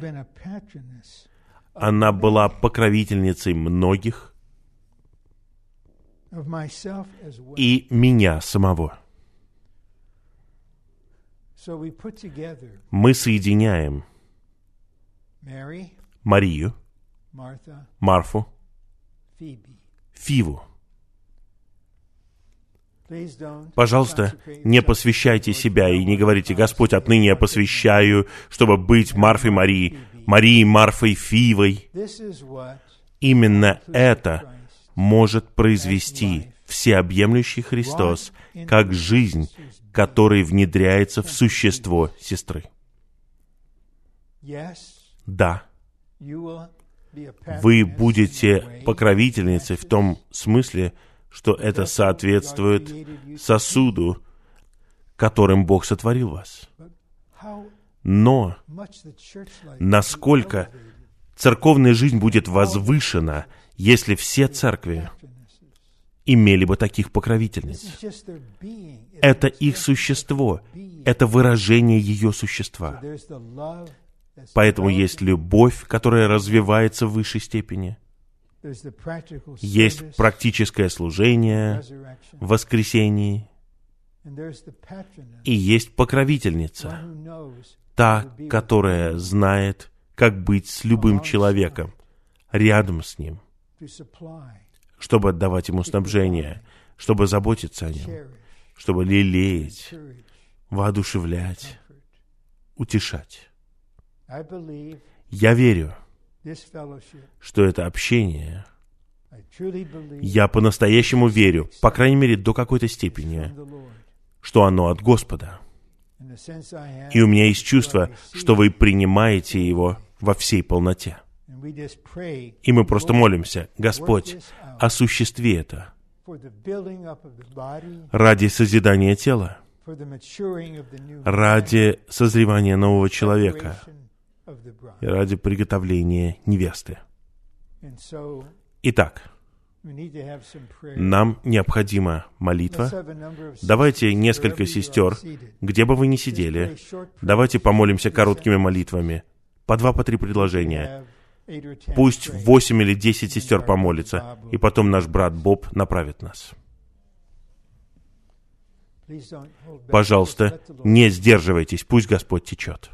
Она была покровительницей многих и меня самого. Мы соединяем Марию, Марфу, Фиву. Пожалуйста, не посвящайте себя и не говорите, Господь, отныне я посвящаю, чтобы быть Марфой Марией, Марией Марфой Фивой. Именно это может произвести всеобъемлющий Христос как жизнь, которая внедряется в существо сестры. Да, вы будете покровительницей в том смысле, что это соответствует сосуду, которым Бог сотворил вас. Но насколько церковная жизнь будет возвышена, если все церкви имели бы таких покровительниц. Это их существо, это выражение ее существа. Поэтому есть любовь, которая развивается в высшей степени. Есть практическое служение в воскресении. И есть покровительница, та, которая знает, как быть с любым человеком, рядом с ним, чтобы отдавать ему снабжение, чтобы заботиться о нем, чтобы лелеять, воодушевлять, утешать. Я верю, что это общение, я по-настоящему верю, по крайней мере, до какой-то степени, что оно от Господа. И у меня есть чувство, что вы принимаете его во всей полноте. И мы просто молимся, Господь, осуществи это ради созидания тела, ради созревания нового человека и ради приготовления невесты. Итак, нам необходима молитва. Давайте несколько сестер, где бы вы ни сидели, давайте помолимся короткими молитвами. По два, по три предложения. Пусть восемь или десять сестер помолится, и потом наш брат Боб направит нас. Пожалуйста, не сдерживайтесь, пусть Господь течет.